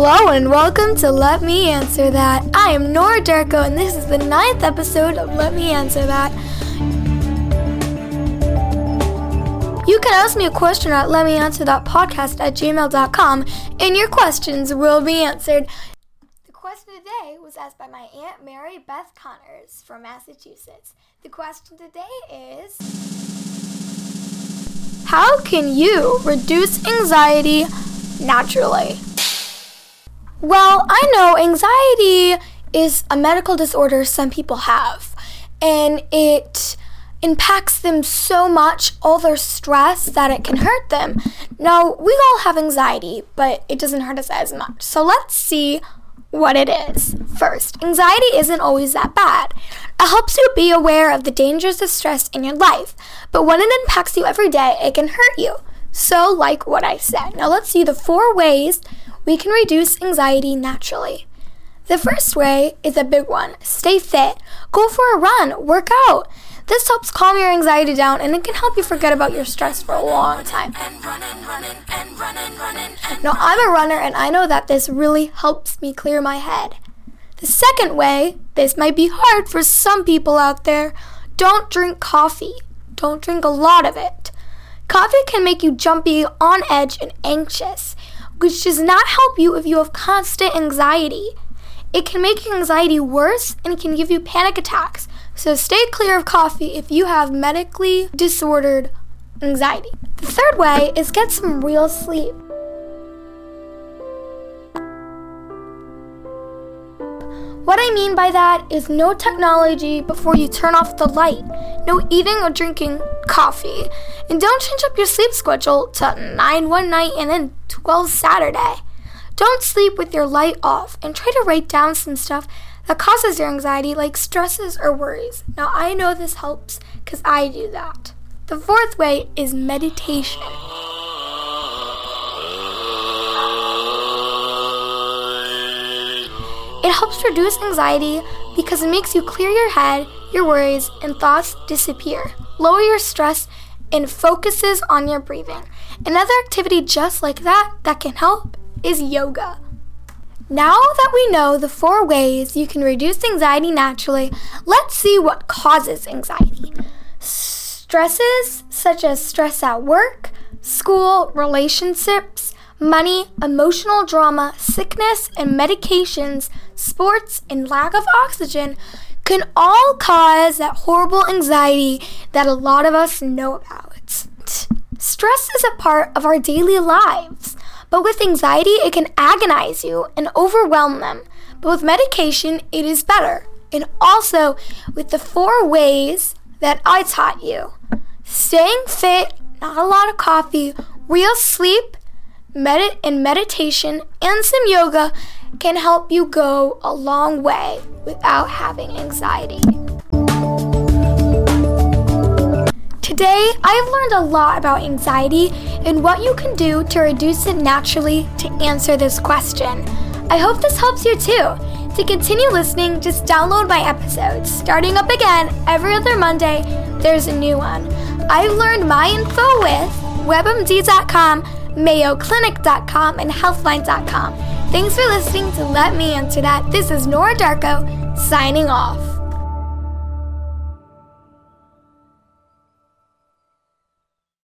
Hello and welcome to Let Me Answer That. I am Nora Darko and this is the ninth episode of Let Me Answer That. You can ask me a question at letmeanswerthatpodcast at gmail.com and your questions will be answered. The question today was asked by my Aunt Mary Beth Connors from Massachusetts. The question today is How can you reduce anxiety naturally? Well, I know anxiety is a medical disorder some people have, and it impacts them so much, all their stress, that it can hurt them. Now, we all have anxiety, but it doesn't hurt us as much. So let's see what it is. First, anxiety isn't always that bad. It helps you be aware of the dangers of stress in your life, but when it impacts you every day, it can hurt you. So, like what I said. Now, let's see the four ways we can reduce anxiety naturally. The first way is a big one stay fit. Go for a run, work out. This helps calm your anxiety down and it can help you forget about your stress for a long time. Now, I'm a runner and I know that this really helps me clear my head. The second way, this might be hard for some people out there, don't drink coffee. Don't drink a lot of it. Coffee can make you jumpy, on edge, and anxious which does not help you if you have constant anxiety. It can make your anxiety worse and can give you panic attacks. So stay clear of coffee if you have medically disordered anxiety. The third way is get some real sleep. What I mean by that is no technology before you turn off the light, no eating or drinking coffee, and don't change up your sleep schedule to 9 one night and then 12 Saturday. Don't sleep with your light off and try to write down some stuff that causes your anxiety, like stresses or worries. Now, I know this helps because I do that. The fourth way is meditation. Helps reduce anxiety because it makes you clear your head, your worries, and thoughts disappear, lower your stress, and focuses on your breathing. Another activity just like that that can help is yoga. Now that we know the four ways you can reduce anxiety naturally, let's see what causes anxiety. Stresses such as stress at work, school, relationships, money, emotional drama, sickness, and medications, sports, and lack of oxygen can all cause that horrible anxiety that a lot of us know about. Stress is a part of our daily lives, but with anxiety, it can agonize you and overwhelm them. But with medication, it is better. And also with the four ways that I taught you staying fit, not a lot of coffee, real sleep, medit- and meditation, and some yoga can help you go a long way without having anxiety. Today, I've learned a lot about anxiety and what you can do to reduce it naturally to answer this question. I hope this helps you too. To continue listening, just download my episodes. Starting up again every other Monday, there's a new one. I've learned my info with WebMD.com, MayoClinic.com, and Healthline.com. Thanks for listening to Let Me Answer That. This is Nora Darko, signing off.